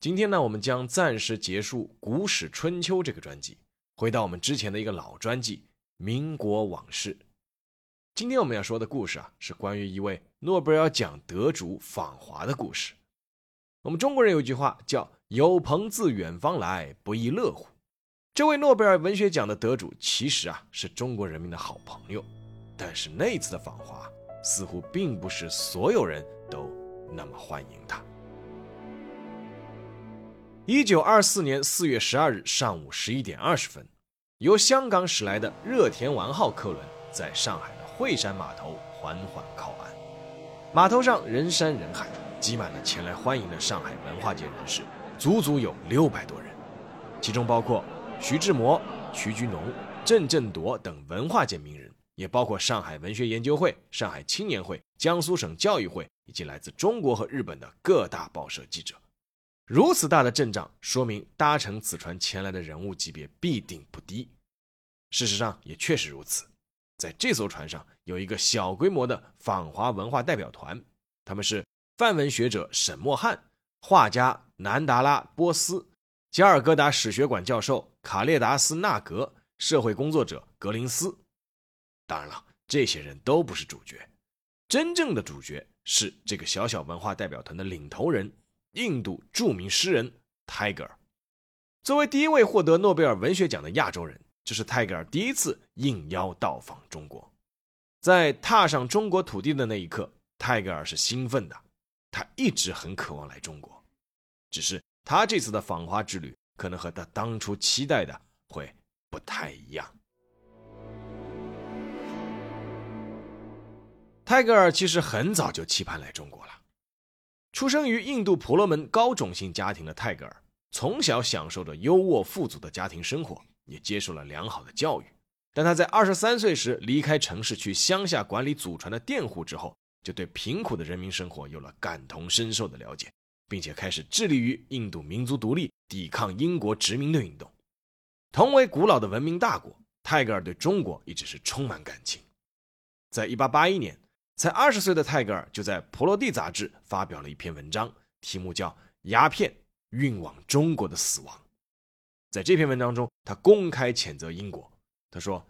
今天呢，我们将暂时结束《古史春秋》这个专辑，回到我们之前的一个老专辑《民国往事》。今天我们要说的故事啊，是关于一位诺贝尔奖得主访华的故事。我们中国人有句话叫“有朋自远方来，不亦乐乎”。这位诺贝尔文学奖的得主其实啊，是中国人民的好朋友，但是那次的访华，似乎并不是所有人都那么欢迎他。一九二四年四月十二日上午十一点二十分，由香港驶来的热田丸号客轮在上海的惠山码头缓缓靠岸。码头上人山人海，挤满了前来欢迎的上海文化界人士，足足有六百多人，其中包括徐志摩、徐居农、郑振铎等文化界名人，也包括上海文学研究会、上海青年会、江苏省教育会以及来自中国和日本的各大报社记者。如此大的阵仗，说明搭乘此船前来的人物级别必定不低。事实上也确实如此，在这艘船上有一个小规模的访华文化代表团，他们是范文学者沈默汉、画家南达拉波斯、加尔各答史学馆教授卡列达斯纳格、社会工作者格林斯。当然了，这些人都不是主角，真正的主角是这个小小文化代表团的领头人。印度著名诗人泰戈尔，作为第一位获得诺贝尔文学奖的亚洲人，这是泰戈尔第一次应邀到访中国。在踏上中国土地的那一刻，泰戈尔是兴奋的，他一直很渴望来中国，只是他这次的访华之旅可能和他当初期待的会不太一样。泰戈尔其实很早就期盼来中国了。出生于印度婆罗门高种姓家庭的泰戈尔，从小享受着优渥富足的家庭生活，也接受了良好的教育。但他在二十三岁时离开城市去乡下管理祖传的佃户之后，就对贫苦的人民生活有了感同身受的了解，并且开始致力于印度民族独立、抵抗英国殖民的运动。同为古老的文明大国，泰戈尔对中国一直是充满感情。在一八八一年。才二十岁的泰戈尔就在《婆罗蒂》杂志发表了一篇文章，题目叫《鸦片运往中国的死亡》。在这篇文章中，他公开谴责英国。他说：“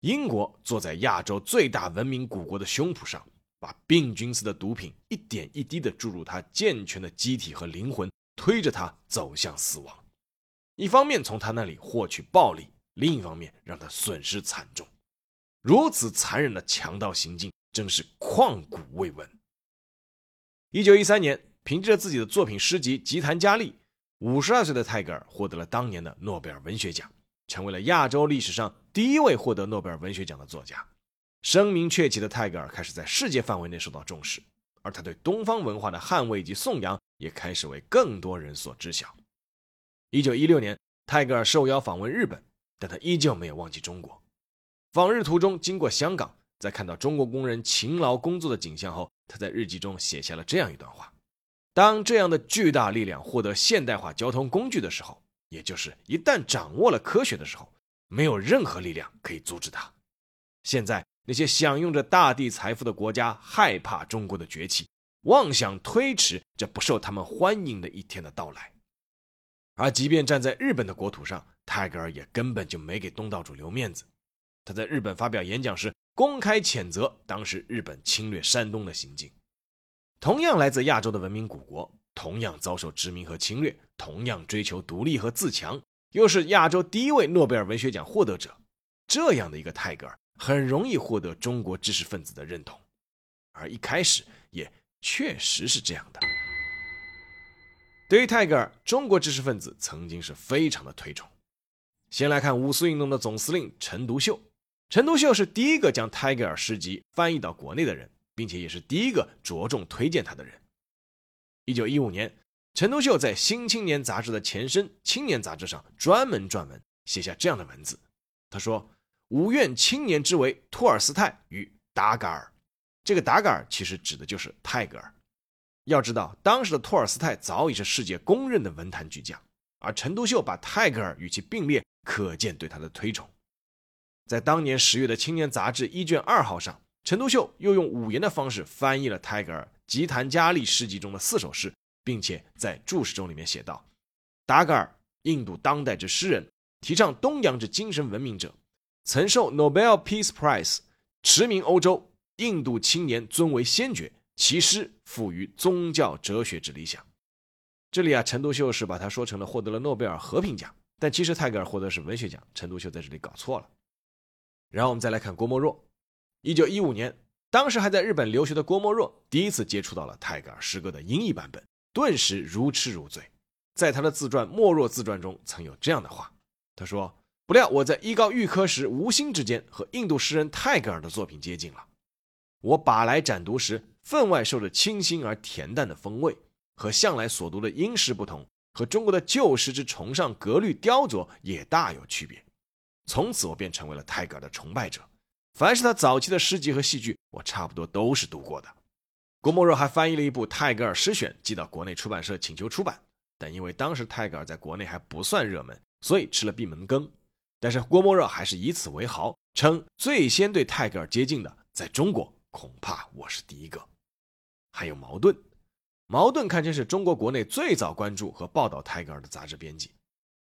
英国坐在亚洲最大文明古国的胸脯上，把病菌似的毒品一点一滴地注入他健全的机体和灵魂，推着他走向死亡。一方面从他那里获取暴利，另一方面让他损失惨重。如此残忍的强盗行径。”真是旷古未闻。一九一三年，凭借着自己的作品诗集《吉檀迦利》，五十二岁的泰戈尔获得了当年的诺贝尔文学奖，成为了亚洲历史上第一位获得诺贝尔文学奖的作家。声名鹊起的泰戈尔开始在世界范围内受到重视，而他对东方文化的捍卫及颂扬也开始为更多人所知晓。一九一六年，泰戈尔受邀访问日本，但他依旧没有忘记中国。访日途中经过香港。在看到中国工人勤劳工作的景象后，他在日记中写下了这样一段话：当这样的巨大力量获得现代化交通工具的时候，也就是一旦掌握了科学的时候，没有任何力量可以阻止它。现在那些享用着大地财富的国家害怕中国的崛起，妄想推迟这不受他们欢迎的一天的到来。而即便站在日本的国土上，泰戈尔也根本就没给东道主留面子。他在日本发表演讲时。公开谴责当时日本侵略山东的行径。同样来自亚洲的文明古国，同样遭受殖民和侵略，同样追求独立和自强，又是亚洲第一位诺贝尔文学奖获得者，这样的一个泰戈尔，很容易获得中国知识分子的认同。而一开始也确实是这样的。对于泰戈尔，中国知识分子曾经是非常的推崇。先来看五四运动的总司令陈独秀。陈独秀是第一个将泰戈尔诗集翻译到国内的人，并且也是第一个着重推荐他的人。一九一五年，陈独秀在《新青年》杂志的前身《青年》杂志上专门撰文写下这样的文字，他说：“吾愿青年之为托尔斯泰与达嘎尔。”这个达嘎尔其实指的就是泰戈尔。要知道，当时的托尔斯泰早已是世界公认的文坛巨匠，而陈独秀把泰戈尔与其并列，可见对他的推崇。在当年十月的《青年》杂志一卷二号上，陈独秀又用五言的方式翻译了泰戈尔《吉檀迦利诗集》中的四首诗。并且在注释中里面写道：“达嘎尔，印度当代之诗人，提倡东洋之精神文明者，曾受 Nobel Peace Prize，驰名欧洲。印度青年尊为先觉，其诗富于宗教哲学之理想。”这里啊，陈独秀是把他说成了获得了诺贝尔和平奖，但其实泰戈尔获得是文学奖，陈独秀在这里搞错了。然后我们再来看郭沫若，一九一五年，当时还在日本留学的郭沫若第一次接触到了泰戈尔诗歌的英译版本。顿时如痴如醉，在他的自传《莫若自传》中曾有这样的话：“他说，不料我在一高预科时，无心之间和印度诗人泰戈尔的作品接近了。我把来展读时，分外受着清新而恬淡的风味，和向来所读的英诗不同，和中国的旧诗之崇尚格律雕琢也大有区别。从此，我便成为了泰戈尔的崇拜者。凡是他早期的诗集和戏剧，我差不多都是读过的。”郭沫若还翻译了一部《泰戈尔诗选》，寄到国内出版社请求出版，但因为当时泰戈尔在国内还不算热门，所以吃了闭门羹。但是郭沫若还是以此为豪，称最先对泰戈尔接近的，在中国恐怕我是第一个。还有茅盾，茅盾堪称是中国国内最早关注和报道泰戈尔的杂志编辑。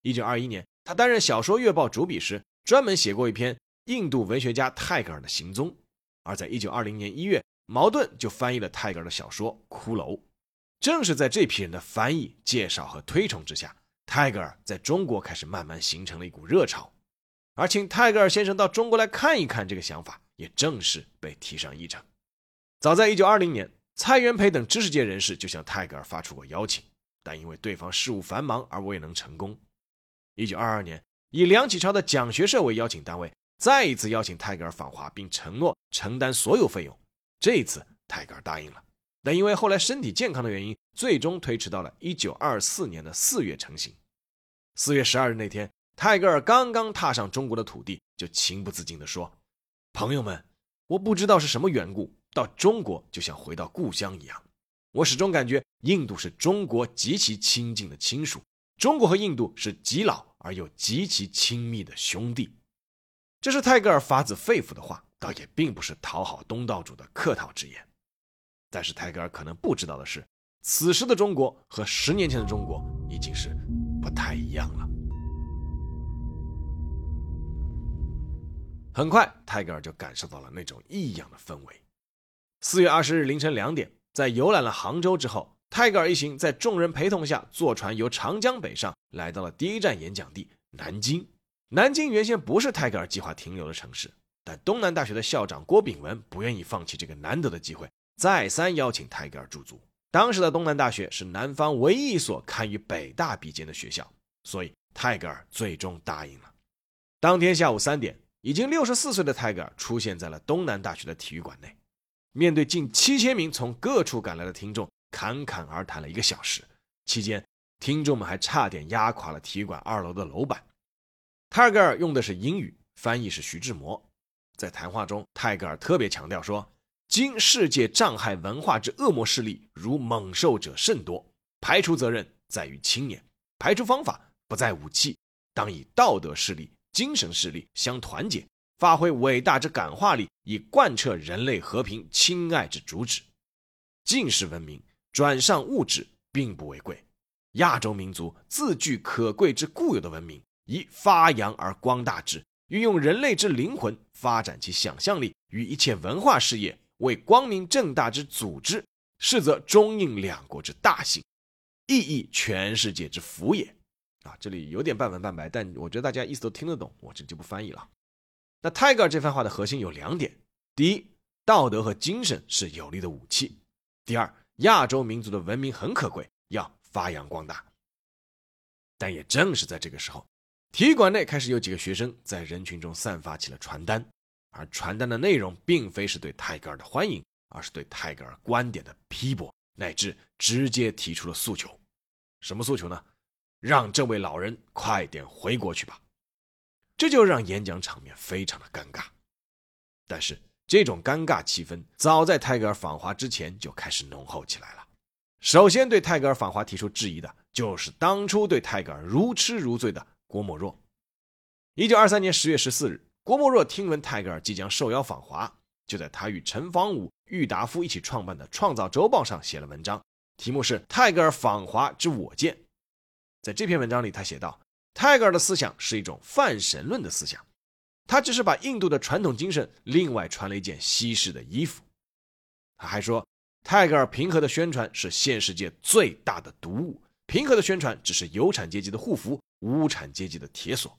一九二一年，他担任《小说月报》主笔时，专门写过一篇印度文学家泰戈尔的行踪。而在一九二零年一月。茅盾就翻译了泰戈尔的小说《骷髅》，正是在这批人的翻译、介绍和推崇之下，泰戈尔在中国开始慢慢形成了一股热潮，而请泰戈尔先生到中国来看一看这个想法，也正式被提上议程。早在1920年，蔡元培等知识界人士就向泰戈尔发出过邀请，但因为对方事务繁忙而未能成功。1922年，以梁启超的讲学社为邀请单位，再一次邀请泰戈尔访华，并承诺承担所有费用。这一次，泰戈尔答应了，但因为后来身体健康的原因，最终推迟到了一九二四年的四月成行。四月十二日那天，泰戈尔刚刚踏上中国的土地，就情不自禁地说：“朋友们，我不知道是什么缘故，到中国就像回到故乡一样。我始终感觉印度是中国极其亲近的亲属，中国和印度是极老而又极其亲密的兄弟。”这是泰戈尔发自肺腑的话。倒也并不是讨好东道主的客套之言，但是泰戈尔可能不知道的是，此时的中国和十年前的中国已经是不太一样了。很快，泰戈尔就感受到了那种异样的氛围。四月二十日凌晨两点，在游览了杭州之后，泰戈尔一行在众人陪同下坐船由长江北上，来到了第一站演讲地南京。南京原先不是泰戈尔计划停留的城市。但东南大学的校长郭炳文不愿意放弃这个难得的机会，再三邀请泰戈尔驻足。当时的东南大学是南方唯一一所堪与北大比肩的学校，所以泰戈尔最终答应了。当天下午三点，已经六十四岁的泰戈尔出现在了东南大学的体育馆内，面对近七千名从各处赶来的听众，侃侃而谈了一个小时。期间，听众们还差点压垮了体育馆二楼的楼板。泰戈尔用的是英语，翻译是徐志摩。在谈话中，泰戈尔特别强调说：“今世界障害文化之恶魔势力如猛兽者甚多，排除责任在于青年，排除方法不在武器，当以道德势力、精神势力相团结，发挥伟大之感化力，以贯彻人类和平亲爱之主旨。近世文明转向物质，并不为贵。亚洲民族自具可贵之固有的文明，以发扬而光大之。”运用人类之灵魂，发展其想象力与一切文化事业，为光明正大之组织，是则中印两国之大幸，意义全世界之福也。啊，这里有点半文半白，但我觉得大家意思都听得懂，我这就不翻译了。那泰戈尔这番话的核心有两点：第一，道德和精神是有力的武器；第二，亚洲民族的文明很可贵，要发扬光大。但也正是在这个时候。体育馆内开始有几个学生在人群中散发起了传单，而传单的内容并非是对泰戈尔的欢迎，而是对泰戈尔观点的批驳，乃至直接提出了诉求。什么诉求呢？让这位老人快点回国去吧。这就让演讲场面非常的尴尬。但是这种尴尬气氛早在泰戈尔访华之前就开始浓厚起来了。首先对泰戈尔访华提出质疑的就是当初对泰戈尔如痴如醉的郭沫若。一九二三年十月十四日，郭沫若听闻泰戈尔即将受邀访华，就在他与陈方武、郁达夫一起创办的《创造周报》上写了文章，题目是《泰戈尔访华之我见》。在这篇文章里，他写道。泰戈尔的思想是一种泛神论的思想，他只是把印度的传统精神另外穿了一件西式的衣服。他还说，泰戈尔平和的宣传是现世界最大的毒物，平和的宣传只是有产阶级的护符，无产阶级的铁锁。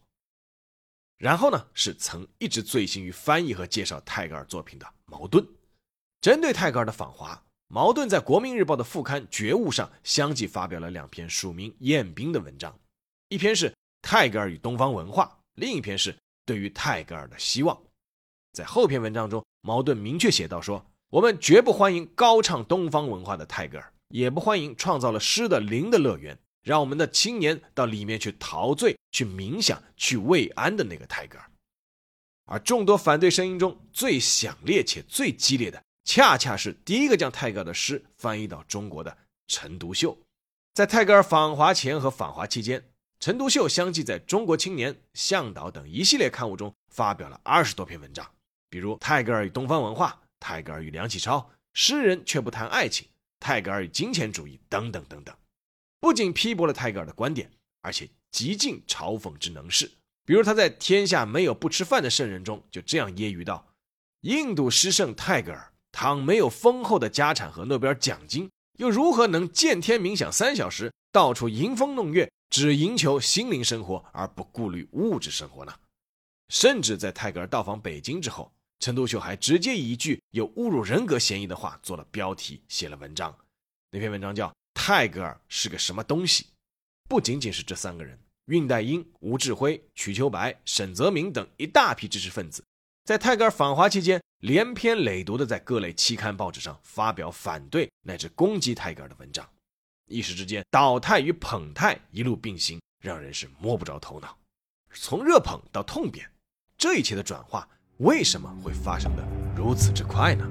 然后呢，是曾一直醉心于翻译和介绍泰戈尔作品的茅盾。针对泰戈尔的访华，茅盾在《国民日报》的副刊《觉悟》上相继发表了两篇署名彦兵的文章，一篇是。泰戈尔与东方文化，另一篇是对于泰戈尔的希望。在后篇文章中，茅盾明确写道：“说我们绝不欢迎高唱东方文化的泰戈尔，也不欢迎创造了诗的灵的乐园，让我们的青年到里面去陶醉、去冥想、去慰安的那个泰戈尔。”而众多反对声音中最响烈且最激烈的，恰恰是第一个将泰戈尔的诗翻译到中国的陈独秀。在泰戈尔访华前和访华期间。陈独秀相继在中国青年、向导等一系列刊物中发表了二十多篇文章，比如《泰戈尔与东方文化》《泰戈尔与梁启超》《诗人却不谈爱情》《泰戈尔与金钱主义》等等等等。不仅批驳了泰戈尔的观点，而且极尽嘲讽之能事。比如他在《天下没有不吃饭的圣人》中就这样揶揄道：“印度诗圣泰戈尔，倘没有丰厚的家产和诺贝尔奖金，又如何能见天冥想三小时，到处迎风弄月？”只营求心灵生活而不顾虑物质生活呢？甚至在泰戈尔到访北京之后，陈独秀还直接以一句有侮辱人格嫌疑的话做了标题，写了文章。那篇文章叫《泰戈尔是个什么东西》。不仅仅是这三个人，恽代英、吴志辉、瞿秋白、沈泽民等一大批知识分子，在泰戈尔访华期间，连篇累牍的在各类期刊报纸上发表反对乃至攻击泰戈尔的文章。一时之间，倒泰与捧泰一路并行，让人是摸不着头脑。从热捧到痛扁，这一切的转化为什么会发生的如此之快呢？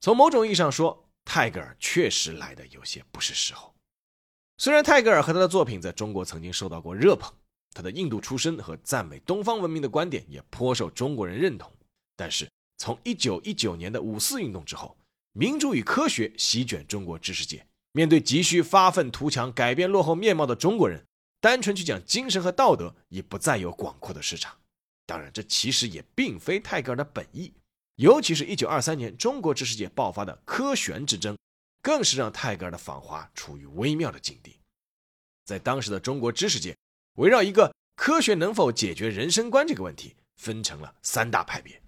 从某种意义上说，泰戈尔确实来的有些不是时候。虽然泰戈尔和他的作品在中国曾经受到过热捧，他的印度出身和赞美东方文明的观点也颇受中国人认同，但是从一九一九年的五四运动之后，民主与科学席卷中国知识界。面对急需发愤图强、改变落后面貌的中国人，单纯去讲精神和道德已不再有广阔的市场。当然，这其实也并非泰戈尔的本意。尤其是一九二三年中国知识界爆发的科玄之争，更是让泰戈尔的访华处于微妙的境地。在当时的中国知识界，围绕一个科学能否解决人生观这个问题，分成了三大派别。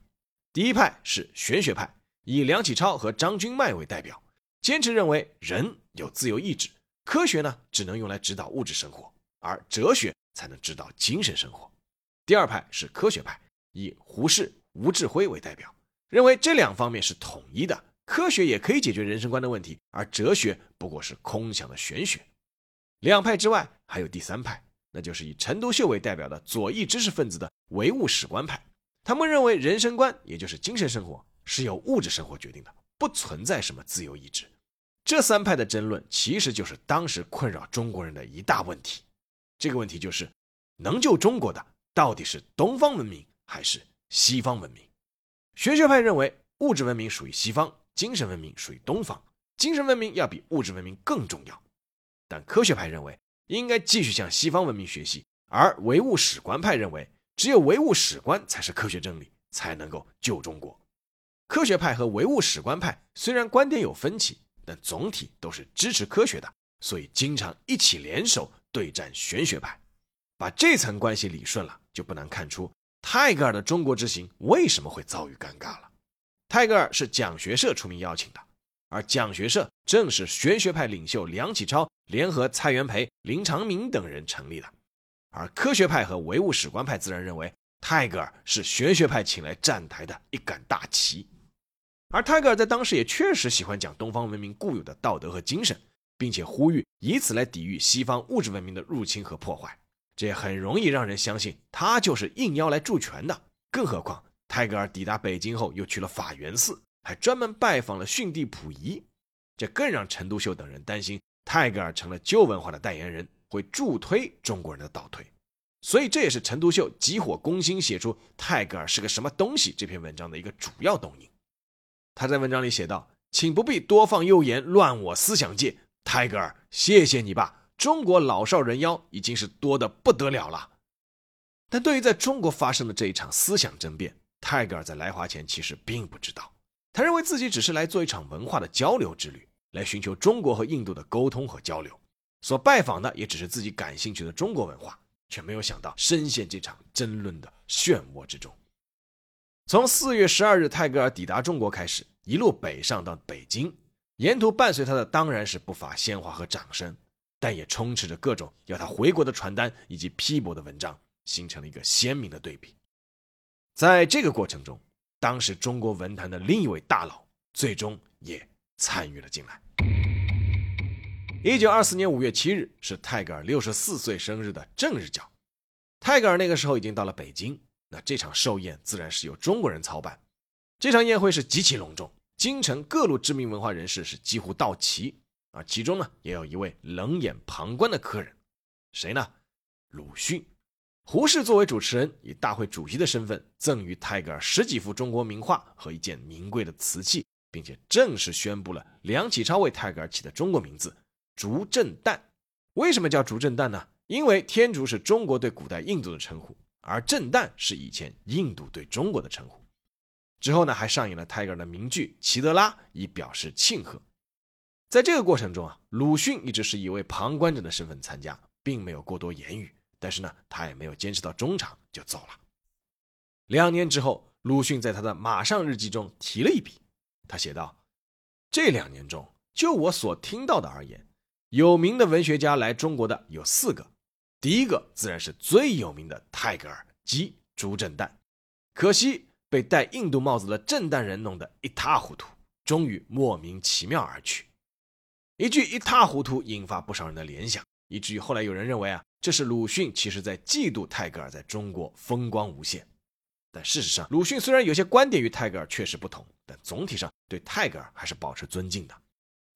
第一派是玄学派，以梁启超和张君迈为代表。坚持认为人有自由意志，科学呢只能用来指导物质生活，而哲学才能指导精神生活。第二派是科学派，以胡适、吴志辉为代表，认为这两方面是统一的，科学也可以解决人生观的问题，而哲学不过是空想的玄学。两派之外还有第三派，那就是以陈独秀为代表的左翼知识分子的唯物史观派，他们认为人生观也就是精神生活是由物质生活决定的。不存在什么自由意志，这三派的争论其实就是当时困扰中国人的一大问题。这个问题就是，能救中国的到底是东方文明还是西方文明？玄学派认为物质文明属于西方，精神文明属于东方，精神文明要比物质文明更重要。但科学派认为应该继续向西方文明学习，而唯物史观派认为只有唯物史观才是科学真理，才能够救中国。科学派和唯物史观派虽然观点有分歧，但总体都是支持科学的，所以经常一起联手对战玄学派。把这层关系理顺了，就不难看出泰戈尔的中国之行为什么会遭遇尴尬了。泰戈尔是讲学社出名邀请的，而讲学社正是玄学派领袖梁启超联合蔡元培、林长民等人成立的，而科学派和唯物史观派自然认为泰戈尔是玄学派请来站台的一杆大旗。而泰戈尔在当时也确实喜欢讲东方文明固有的道德和精神，并且呼吁以此来抵御西方物质文明的入侵和破坏。这也很容易让人相信他就是应邀来助拳的。更何况泰戈尔抵达北京后又去了法源寺，还专门拜访了逊帝溥仪，这更让陈独秀等人担心泰戈尔成了旧文化的代言人，会助推中国人的倒退。所以这也是陈独秀急火攻心写出泰戈尔是个什么东西这篇文章的一个主要动因。他在文章里写道：“请不必多放右言，乱我思想界。泰戈尔，谢谢你吧。中国老少人妖已经是多得不得了了。”但对于在中国发生的这一场思想争辩，泰戈尔在来华前其实并不知道。他认为自己只是来做一场文化的交流之旅，来寻求中国和印度的沟通和交流，所拜访的也只是自己感兴趣的中国文化。却没有想到深陷这场争论的漩涡之中。从四月十二日泰戈尔抵达中国开始，一路北上到北京，沿途伴随他的当然是不乏鲜花和掌声，但也充斥着各种要他回国的传单以及批驳的文章，形成了一个鲜明的对比。在这个过程中，当时中国文坛的另一位大佬最终也参与了进来。一九二四年五月七日是泰戈尔六十四岁生日的正日角，泰戈尔那个时候已经到了北京，那这场寿宴自然是由中国人操办。这场宴会是极其隆重，京城各路知名文化人士是几乎到齐，啊其中呢也有一位冷眼旁观的客人，谁呢？鲁迅。胡适作为主持人，以大会主席的身份赠予泰戈尔十几幅中国名画和一件名贵的瓷器，并且正式宣布了梁启超为泰戈尔起的中国名字。竹震旦，为什么叫竹震旦呢？因为天竺是中国对古代印度的称呼，而震旦是以前印度对中国的称呼。之后呢，还上演了泰戈尔的名句《齐德拉》，以表示庆贺。在这个过程中啊，鲁迅一直是以为旁观者的身份参加，并没有过多言语。但是呢，他也没有坚持到中场就走了。两年之后，鲁迅在他的《马上日记》中提了一笔，他写道：“这两年中，就我所听到的而言。”有名的文学家来中国的有四个，第一个自然是最有名的泰戈尔及朱震旦，可惜被戴印度帽子的震旦人弄得一塌糊涂，终于莫名其妙而去。一句一塌糊涂引发不少人的联想，以至于后来有人认为啊，这是鲁迅其实在嫉妒泰戈尔在中国风光无限。但事实上，鲁迅虽然有些观点与泰戈尔确实不同，但总体上对泰戈尔还是保持尊敬的。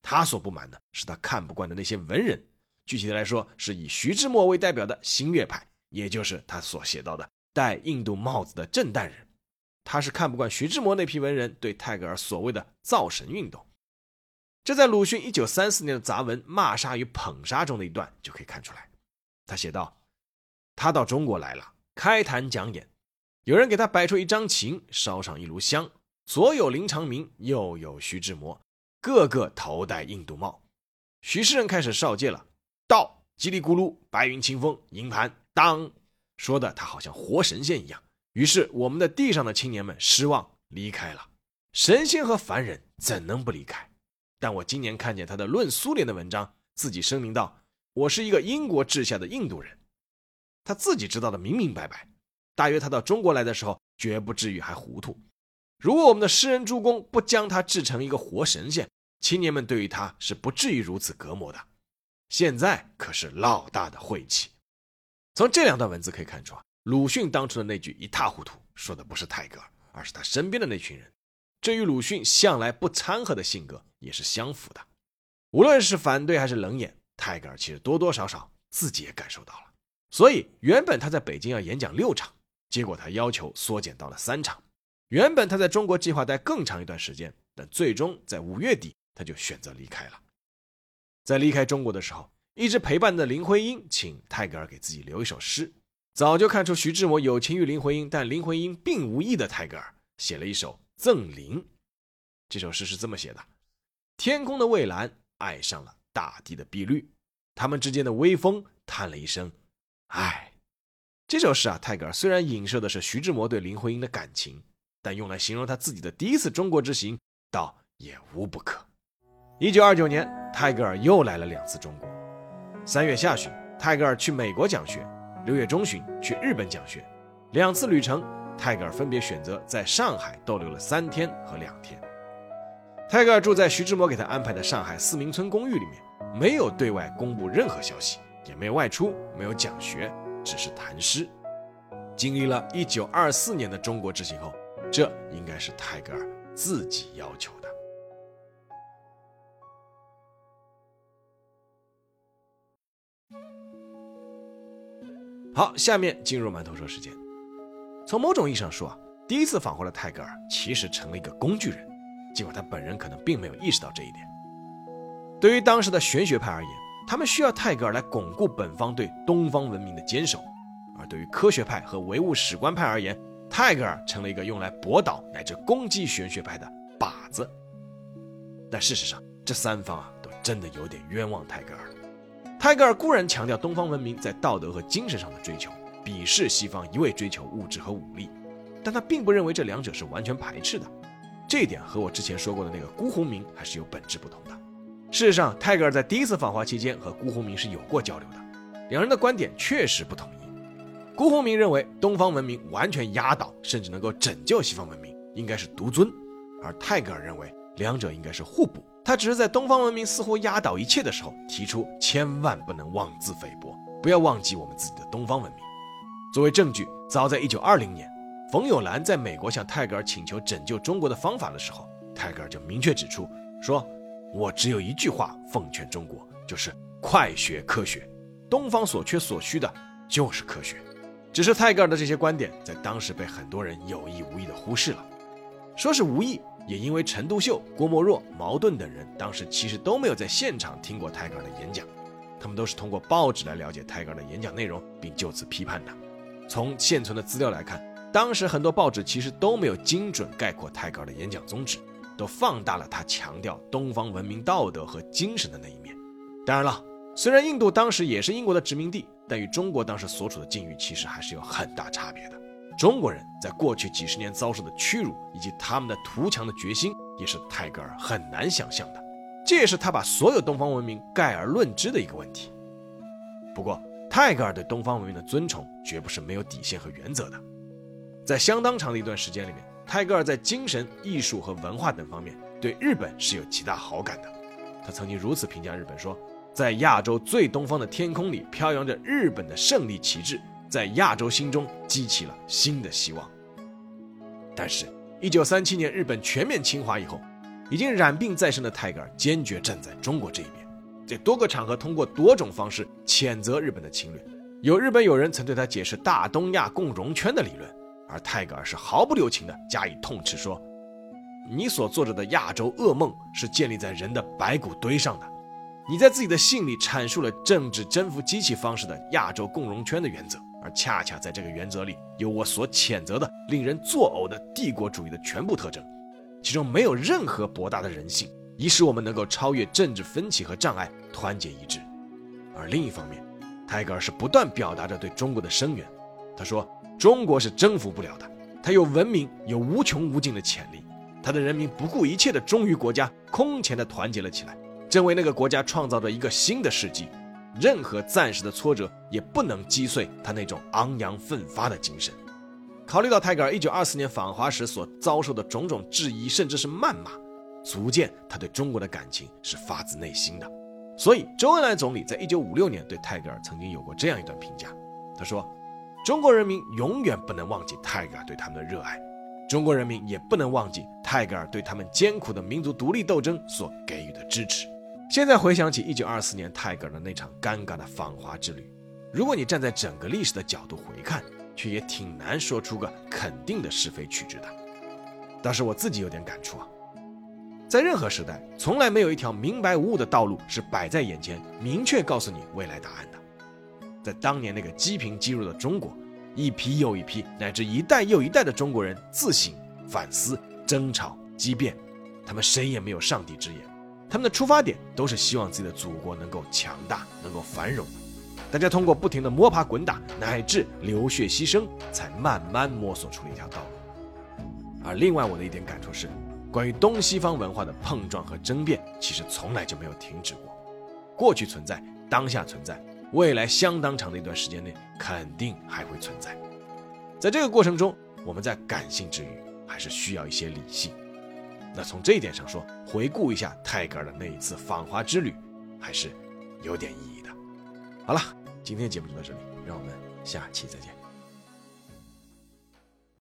他所不满的是他看不惯的那些文人，具体的来说，是以徐志摩为代表的新月派，也就是他所写到的戴印度帽子的震旦人。他是看不惯徐志摩那批文人对泰戈尔所谓的造神运动。这在鲁迅一九三四年的杂文《骂杀与捧杀》中的一段就可以看出来。他写道：“他到中国来了，开坛讲演，有人给他摆出一张琴，烧上一炉香，左有林长民，右有徐志摩。”个个头戴印度帽，徐世人开始少戒了。到叽里咕噜，白云清风，银盘当，说的他好像活神仙一样。于是我们的地上的青年们失望离开了。神仙和凡人怎能不离开？但我今年看见他的论苏联的文章，自己声明道：“我是一个英国治下的印度人。”他自己知道的明明白白。大约他到中国来的时候，绝不至于还糊涂。如果我们的诗人诸公不将他制成一个活神仙，青年们对于他是不至于如此隔膜的。现在可是老大的晦气。从这两段文字可以看出啊，鲁迅当初的那句一塌糊涂，说的不是泰戈尔，而是他身边的那群人。这与鲁迅向来不掺和的性格也是相符的。无论是反对还是冷眼，泰戈尔其实多多少少自己也感受到了。所以原本他在北京要演讲六场，结果他要求缩减到了三场。原本他在中国计划待更长一段时间，但最终在五月底他就选择离开了。在离开中国的时候，一直陪伴的林徽因请泰戈尔给自己留一首诗。早就看出徐志摩有情于林徽因，但林徽因并无意的泰戈尔写了一首《赠林》。这首诗是这么写的：天空的蔚蓝爱上了大地的碧绿，他们之间的微风叹了一声“唉”。这首诗啊，泰戈尔虽然影射的是徐志摩对林徽因的感情。但用来形容他自己的第一次中国之行，倒也无不可。一九二九年，泰戈尔又来了两次中国。三月下旬，泰戈尔去美国讲学；六月中旬去日本讲学。两次旅程，泰戈尔分别选择在上海逗留了三天和两天。泰戈尔住在徐志摩给他安排的上海四明村公寓里面，没有对外公布任何消息，也没有外出，没有讲学，只是谈诗。经历了一九二四年的中国之行后，这应该是泰戈尔自己要求的。好，下面进入馒头说时间。从某种意义上说啊，第一次访华的泰戈尔其实成了一个工具人，尽管他本人可能并没有意识到这一点。对于当时的玄学派而言，他们需要泰戈尔来巩固本方对东方文明的坚守；而对于科学派和唯物史观派而言，泰戈尔成了一个用来驳倒乃至攻击玄学派的靶子。但事实上，这三方啊，都真的有点冤枉泰戈尔了。泰戈尔固然强调东方文明在道德和精神上的追求，鄙视西方一味追求物质和武力，但他并不认为这两者是完全排斥的。这一点和我之前说过的那个辜鸿铭还是有本质不同的。事实上，泰戈尔在第一次访华期间和辜鸿铭是有过交流的，两人的观点确实不统一。辜鸿铭认为东方文明完全压倒甚至能够拯救西方文明应该是独尊，而泰戈尔认为两者应该是互补。他只是在东方文明似乎压倒一切的时候，提出千万不能妄自菲薄，不要忘记我们自己的东方文明。作为证据，早在1920年，冯友兰在美国向泰戈尔请求拯救中国的方法的时候，泰戈尔就明确指出说：“我只有一句话奉劝中国，就是快学科学。东方所缺所需的就是科学。”只是泰戈尔的这些观点在当时被很多人有意无意的忽视了，说是无意。也因为陈独秀、郭沫若、茅盾等人当时其实都没有在现场听过泰戈尔的演讲，他们都是通过报纸来了解泰戈尔的演讲内容，并就此批判的。从现存的资料来看，当时很多报纸其实都没有精准概括泰戈尔的演讲宗旨，都放大了他强调东方文明道德和精神的那一面。当然了，虽然印度当时也是英国的殖民地，但与中国当时所处的境遇其实还是有很大差别的。中国人在过去几十年遭受的屈辱，以及他们的图强的决心，也是泰戈尔很难想象的。这也是他把所有东方文明概而论之的一个问题。不过，泰戈尔对东方文明的尊崇绝不是没有底线和原则的。在相当长的一段时间里面，泰戈尔在精神、艺术和文化等方面对日本是有极大好感的。他曾经如此评价日本说：“在亚洲最东方的天空里，飘扬着日本的胜利旗帜。”在亚洲心中激起了新的希望。但是，一九三七年日本全面侵华以后，已经染病在身的泰戈尔坚决站在中国这一边，在多个场合通过多种方式谴责日本的侵略。有日本友人曾对他解释大东亚共荣圈的理论，而泰戈尔是毫不留情地加以痛斥，说：“你所做着的亚洲噩梦是建立在人的白骨堆上的。你在自己的信里阐述了政治征服机器方式的亚洲共荣圈的原则。”而恰恰在这个原则里，有我所谴责的令人作呕的帝国主义的全部特征，其中没有任何博大的人性，以使我们能够超越政治分歧和障碍，团结一致。而另一方面，泰戈尔是不断表达着对中国的声援。他说：“中国是征服不了的，它有文明，有无穷无尽的潜力。他的人民不顾一切的忠于国家，空前的团结了起来，正为那个国家创造着一个新的世纪。”任何暂时的挫折也不能击碎他那种昂扬奋发的精神。考虑到泰戈尔1924年访华时所遭受的种种质疑，甚至是谩骂，足见他对中国的感情是发自内心的。所以，周恩来总理在1956年对泰戈尔曾经有过这样一段评价：他说，中国人民永远不能忘记泰戈尔对他们的热爱，中国人民也不能忘记泰戈尔对他们艰苦的民族独立斗争所给予的支持。现在回想起一九二四年泰戈尔的那场尴尬的访华之旅，如果你站在整个历史的角度回看，却也挺难说出个肯定的是非曲直的。倒是我自己有点感触啊，在任何时代，从来没有一条明白无误的道路是摆在眼前，明确告诉你未来答案的。在当年那个积贫积弱的中国，一批又一批，乃至一代又一代的中国人自省、反思、争吵、激辩，他们谁也没有上帝之眼。他们的出发点都是希望自己的祖国能够强大，能够繁荣。大家通过不停的摸爬滚打，乃至流血牺牲，才慢慢摸索出了一条道路。而另外，我的一点感触是，关于东西方文化的碰撞和争辩，其实从来就没有停止过。过去存在，当下存在，未来相当长的一段时间内，肯定还会存在。在这个过程中，我们在感性之余，还是需要一些理性。那从这一点上说，回顾一下泰戈尔的那一次访华之旅，还是有点意义的。好了，今天节目就到这里，让我们下期再见。